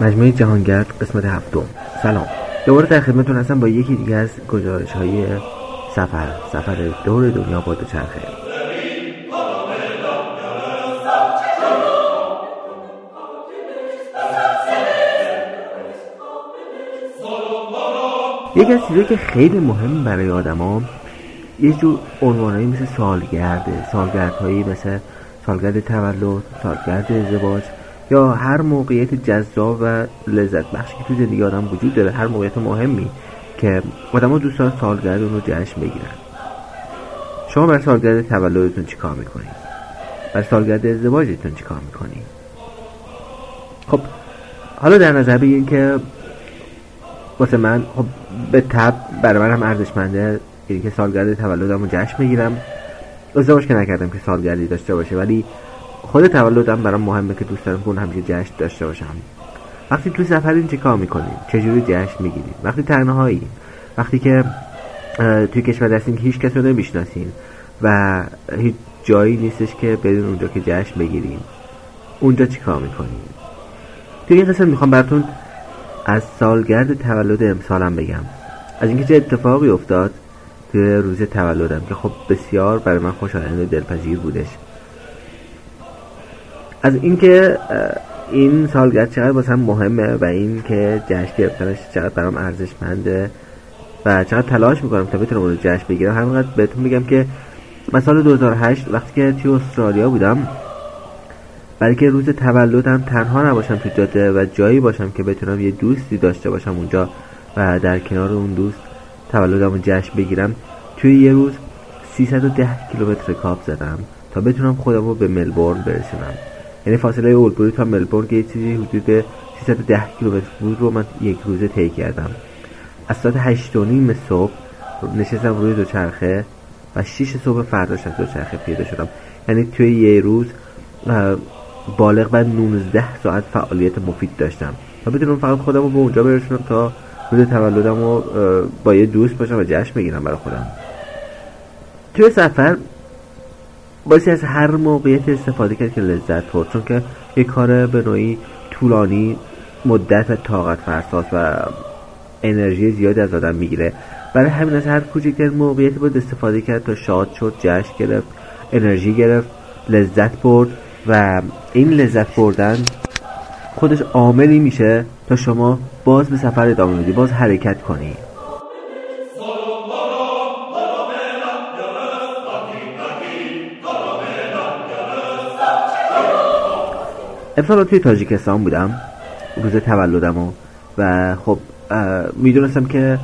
مجموعه جهانگرد قسمت هفتم. سلام. دوباره در خدمتتون هستم با یکی دیگه از گزارش های سفر سفر دور دنیا با دوچرخه. یکی از چیزایی که خیلی مهم برای آدما یه جور عنوانهایی مثل سالگرده سالگردهایی مثل سالگرد تولد سالگرد ازدواج یا هر موقعیت جذاب و لذت بخشی که تو زندگی آدم وجود داره هر موقعیت مهمی که آدم دوست دارن سالگرد اون رو جشن بگیرن شما بر سالگرد تولدتون چیکار می‌کنید بر سالگرد ازدواجتون چیکار می‌کنید خب حالا در نظر بگیرین که واسه من خب به تب برای من هم ارزشمنده اینکه که سالگرد تولدم رو جشن بگیرم ازدواج که نکردم که سالگردی داشته باشه ولی خود تولدم برام مهمه که دوست دارم اون همیشه جشن داشته باشم. وقتی تو سفرین چه کار می‌کنیم؟ چجوری جشن می‌گیریم؟ وقتی تنهایی وقتی که توی کشور هستین که هیچ کس رو نمی‌شناسین و هیچ جایی نیستش که برین اونجا که جشن بگیریم. اونجا چی کار می‌کنیم؟ توی این قسمت می‌خوام براتون از سالگرد تولد امسالم بگم. از اینکه چه اتفاقی افتاد توی روز تولدم که خب بسیار برای من خوشایند دلپذیر بودش. از اینکه این سالگرد چقدر واسه هم مهمه و این که جشن گرفتنش چقدر برام ارزشمنده و چقدر تلاش می‌کنم تا بتونم اون جشن بگیرم همینقدر بهتون میگم که من سال 2008 وقتی که توی استرالیا بودم برای که روز تولدم تنها نباشم تو جاده و جایی باشم که بتونم یه دوستی داشته باشم اونجا و در کنار اون دوست تولدم رو جشن بگیرم. توی یه روز 310 کیلومتر کاپ زدم تا بتونم خودم رو به ملبورن برسونم. یعنی فاصله اولبوری تا ملبورن که یه چیزی حدود 310 کیلومتر بود رو من یک روزه طی کردم. از ساعت 8 نیم صبح نشستم روی دوچرخه و 6 صبح فرداش از دوچرخه پیاده شدم. یعنی توی یه روز بالغ بر 19 ساعت فعالیت مفید داشتم. و بدونم فقط خودم رو به اونجا برسونم تا روز تولدم رو با یه دوست باشم و جشن بگیرم برای خودم. توی سفر باید از هر موقعیت استفاده کرد که لذت برد چون که یه کار به نوعی طولانی مدت و طاقت فرساست و انرژی زیادی از آدم می‌گیره. برای همین از هر کوچکترین موقعیتی باید استفاده کرد تا شاد شد جشن گرفت انرژی گرفت لذت برد و این لذت بردن خودش عاملی میشه تا شما باز به سفر ادامه بدی باز حرکت کنی. امسال توی تاجیکستان بودم روز تولدم و خب می‌دونستم که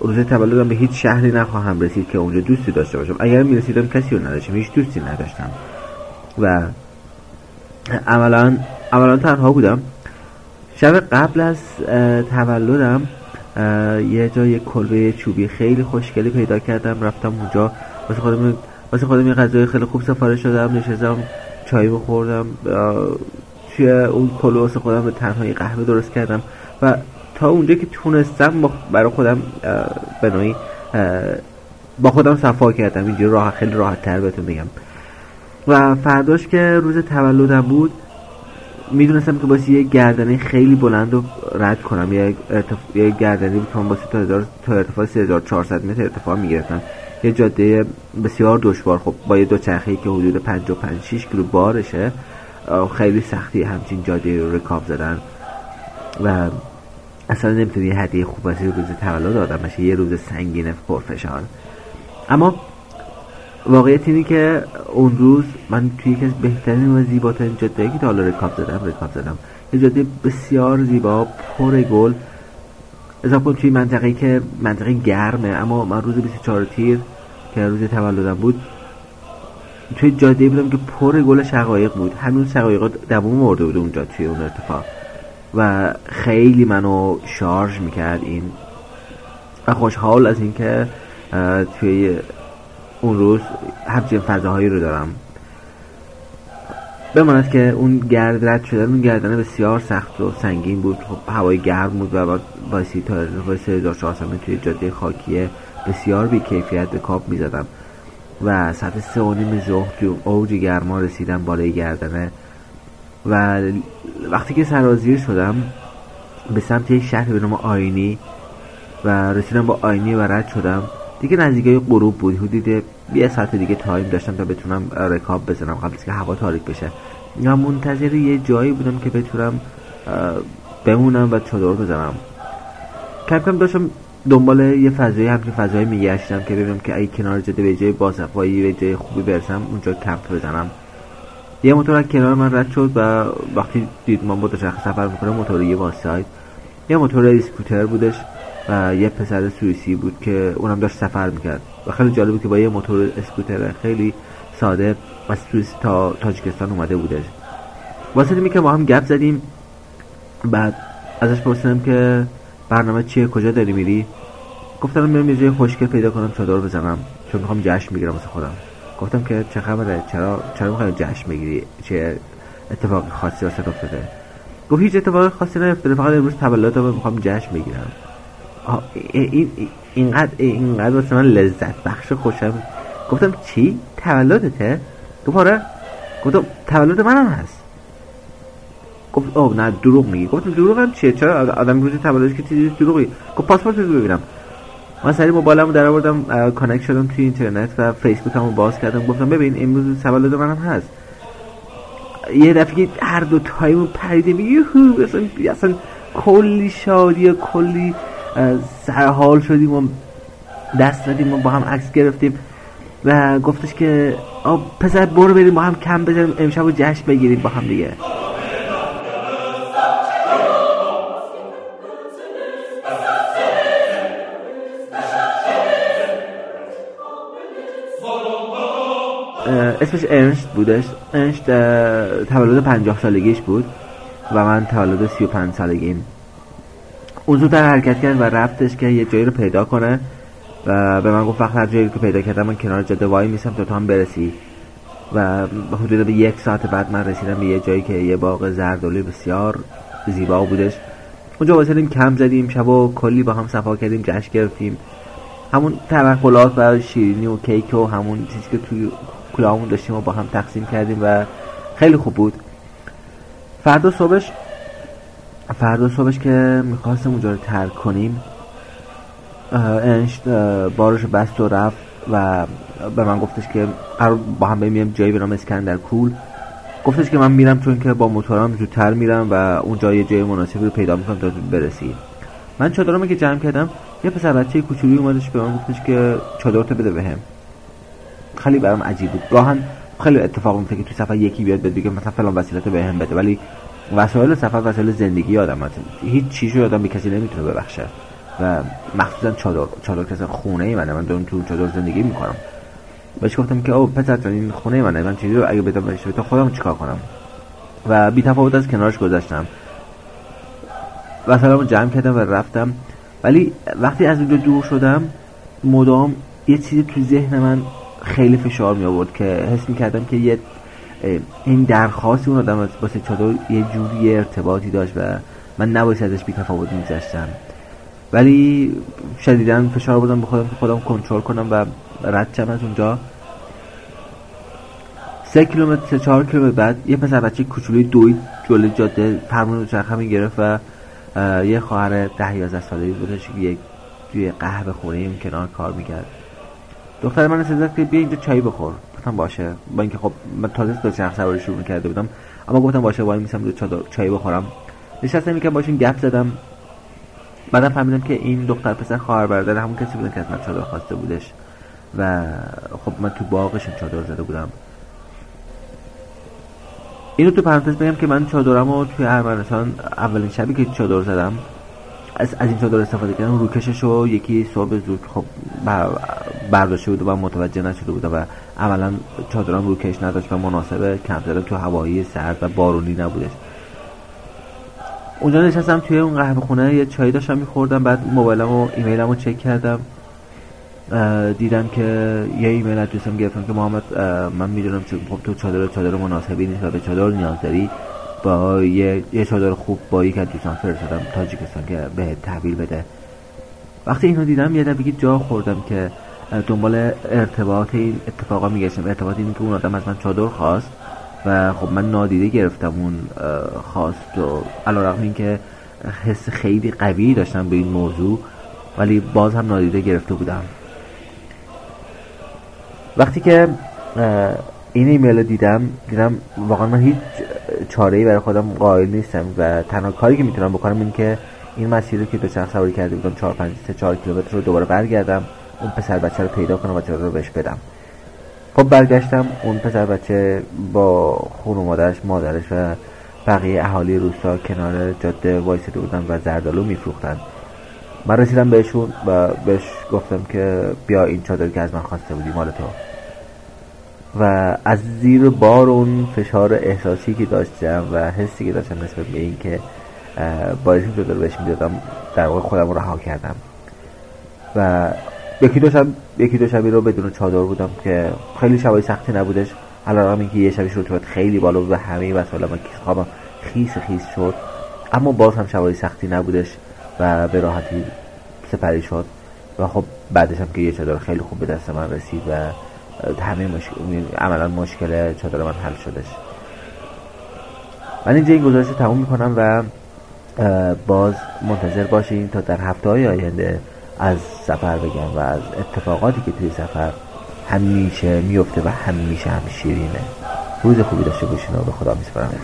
روز تولدم به هیچ شهری نخواهم رسید که اونجا دوستی داشته باشم. اگر می‌رسیدم کسی رو نداشتم هیچ دوستی نداشتم. و اولا اولا تنها بودم. شب قبل از تولدم یه جا یه کلبه چوبی خیلی خوشگلی پیدا کردم رفتم اونجا. واسه خودم واسه خودم یه غذای خیلی خوب سفارش دادم نشستم چای بخوردم توی اون کلبه واسه خودم به تنهایی قهوه درست کردم. و تا اونجا که تونستم برای خودم به نوعی با خودم صفا کردم. اینجا راه خیلی راحت تر بهتون بگم. و فرداش که روز تولدم بود می‌دونستم که باسی یه گردنه خیلی بلند رو رد کنم. یه, ارتف... یه گردنه که باسی تا, تا ارتفاع 3400 متر ارتفاع می‌گرفتم. یه جاده بسیار دشوار. خب با یه دوچرخه‌ای که حدود 55 6 کیلو بارشه خیلی سختی همچین جاده رو رکاب زدن. و اصلا نمی‌تونی یه هدیه خوب روز تولد آدم باشه. یه روز سنگین پرفشار. اما واقعیت اینه که اون روز من توی یکی از بهترین و زیباترین جاده که تا رکاب زدم رکاب زدم یه جاده بسیار زیبا پر گل. اضافه توی منطقه که منطقه گرمه اما من روز 24 تیر که روز تولدم بود توی جاده بودم که پر گل شقایق بود. هنوز شقایق دوم مرده بود اونجا توی اون ارتفاع. و خیلی منو شارژ می‌کرد این. و خوشحال از اینکه توی اون روز همچین فضاهایی رو دارم. بماند که اون گرد رد شدن اون گردنه بسیار سخت و سنگین بود. خب هوای گرم بود و بایستی تا ارتفاع 3400 توی جاده خاکیه بسیار بی کیفیت رکاب می زدم و ساعت سه و نیم ظهر تو اوج گرما رسیدم بالای گردنه. و وقتی که سرازیر شدم به سمت یک شهر به نام آینی و رسیدم به آینی و رد شدم. دیگه نزدیکای غروب بود. حدود یه ساعت دیگه time داشتم تا بتونم رکاب بزنم قبل که هوا تاریک بشه. یا منتظر یه جایی بودم که بتونم بمونم و چادر بزنم. کم کم داشتم دنبال یه فضایی همچین فضایی میگشتم که ببینم که اگه کنار جاده به جای باصفایی به جای خوبی برسم اونجا کمپ بزنم. یه موتور از کنار من رد شد و وقتی دید من با سفر می‌کنم موتور یه واساید یه موتور اسکوتر بودش. یه پسر سوئیسی بود که اونم داشت سفر می‌کرد. و خیلی جالب بود که با یه موتور اسکوتر خیلی ساده از سوئیس تا تاجیکستان اومده بودش. واسه که ما هم گپ زدیم بعد ازش پرسیدم که برنامه چیه کجا داری میری؟ گفتم میرم یه جای خوشگل پیدا کنم چادر بزنم چون می‌خوام جشن می‌گیرم واسه خودم. گفتم که چه خبره؟ چرا چرا می‌خوای جشن بگیری؟ چه اتفاق خاصی واسه افتاده؟ گفت هیچ اتفاق خاصی نیفتاده فقط امروز تولدم می‌خوام جشن بگیرم. این اینقدر اینقدر واسه من لذت بخش خوشم گفتم چی؟ تولدته؟ گفت آره. گفتم تولد منم هست. گفت اوه نه دروغ میگی. گفتم دروغ هم چیه؟ چرا آدم روز تولدش که چیزی دروغی؟ گفت پاسپورت رو ببینم. من سری موبایلمو در آوردم connect شدم توی اینترنت و فیسبوکمو باز کردم. گفتم ببین امروز تولد منم هست. یه دفعه هر دو تامون پریدیم یوهو اصلا اصلا کلی شادی و کلی سرحال شدیم و دست دادیم و با هم عکس گرفتیم و گفتش که پسر برو بریم با هم کم بزنیم امشب و جشن بگیریم با هم دیگه. اسمش ارنشت بودش. ارنشت تولد پنجاه سالگیش بود و من تولد سی و پنج سالگیم. اون زودتر حرکت کرد و رفتش که یه جایی رو پیدا کنه و به من گفت وقت هر جایی که پیدا کردم من کنار جاده وای میسم تا تو هم برسی. و حدود به یک ساعت بعد من رسیدم به یه جایی که یه باغ زردولی بسیار زیبا بودش. اونجا واسه کم زدیم شب و کلی با هم صفا کردیم جشن گرفتیم. همون تنقلات و شیرینی و کیک و همون چیزی که توی کلاهمون داشتیم و با هم تقسیم کردیم و خیلی خوب بود. فردا صبحش فردا صبحش که می‌خواستم اونجا رو ترک کنیم انشت بارش بست و رفت و به من گفتش که قرار با هم بریم جایی به نام اسکندر کول گفتش که من میرم چون که با موتورم زودتر میرم و اونجا یه جای مناسبی رو پیدا می‌کنم تا برسی من چادرمو که جمع کردم یه پسر بچه کوچولی اومدش به من گفتش که چادرتو بده بهم. خیلی برام عجیب بود. گاهن خیلی اتفاق میفته که تو سفر یکی بیاد بده بگه مثلا فلان وسیلت بهم بده ولی وسایل سفر وسایل زندگی آدم هست. هیچ چیزی آدم به کسی نمی‌تونه ببخشه. و مخصوصا چادر چادر کسی خونه منه. من دارم تو چادر زندگی می‌کنم. بهش گفتم که او پسر این خونه منه. من چیزی رو اگه بدم بهش تو خودم چیکار کنم؟ و بی تفاوت از کنارش گذاشتم وسایلمو جمع کردم و رفتم. ولی وقتی از اونجا دور شدم مدام یه چیزی تو ذهن من خیلی فشار می آورد که حس می کردم که یه این درخواستی اون آدم واسه چادر یه جوری ارتباطی داشت و من نباید ازش بی تفاوت میذاشتم ولی شدیدا فشار بودم به خودم که خودم کنترل کنم و رد شم از اونجا. سه کیلومتر سه چهار کیلومتر بعد یه پسر بچه کوچولوی دوید جلوی جاده فرمون چرخه می گرفت و یه خواهر ده یازده ساله بودش که توی قهوه خونه اون کنار کار می‌کرد. دختر من سزد که بیا اینجا چای بخور. گفتم باشه. با اینکه خب من تازه دو چرخ سواری شروع کرده بودم اما گفتم باشه وای میسم رو چای بخورم. نشستم که باشیم گپ زدم. بعدم فهمیدم که این دختر پسر خواهر برادر همون کسی بودن که از من چادر خواسته بودش. و خب من تو باغشون چادر زده بودم. اینو تو پرانتز بگم که من چادرمو توی ارمنستان اولین شبی که چادر زدم از, از این چادر استفاده کردم روکشش رو یکی صبح زود خب برداشته بود و متوجه نشده بودم و عملا چادرم روکش نداشت و مناسب کم زدم تو هوایی سرد و بارونی نبودش. اونجا نشستم توی اون قهوه خونه یه چای داشتم میخوردم بعد موبایلم و ایمیلم رو چک کردم. دیدم که یه ایمیل از دوستم گرفتم که محمد من می‌دونم که خب تو چادر چادر مناسبی نیست و به چادر نیاز داری. با یه, یه چادر خوب با یک از دوستان فرستادم تاجیکستان که به تحویل بده. وقتی اینو دیدم یه دفعه جا خوردم که دنبال ارتباط این اتفاقا میگشتم. ارتباط این که اون آدم از من چادر خواست و خب من نادیده گرفتم اون خواست و علا رقم این که حس خیلی قوی داشتم به این موضوع ولی باز هم نادیده گرفته بودم. وقتی که این ایمیل رو دیدم دیدم واقعا من هیچ چاره ای برای خودم قائل نیستم و تنها کاری که می‌تونم بکنم این که این مسیر رو که دو چرخ سواری کرده بودم 4 5 3 4 کیلومتر رو دوباره برگردم. اون پسر بچه رو پیدا کنم و چرا رو بهش بدم. خب برگشتم اون پسر بچه با خون و مادرش مادرش و بقیه اهالی روستا کنار جاده وایسیده بودن و زردالو میفروختن. من رسیدم بهشون و بهش گفتم که بیا این چادر که از من خواسته بودی مال تو. و از زیر بار اون فشار احساسی که داشتم و حسی که داشتم نسبت به این که باعث چادر بهش می‌دادم در واقع خودم رها کردم. و یکی دو شب یکی دو شبی رو بدون چادر بودم که خیلی شبای سختی نبودش. علاوه اینکه یه شبیش رطوبت خیلی بالا بود و همه وسایل من خوابم خیس خیس شد. اما باز هم شبای سختی نبودش و به راحتی سپری شد. و خب بعدش هم که یه چادر خیلی خوب به دست من رسید و همه مشکل عملا مشکل چادر من حل شدش. من اینجا این گزارش رو تموم می‌کنم و باز منتظر باشین تا در هفته های آینده از سفر بگم و از اتفاقاتی که توی سفر همیشه میفته و همیشه هم شیرینه. روز خوبی داشته باشین و به خدا میسپارم.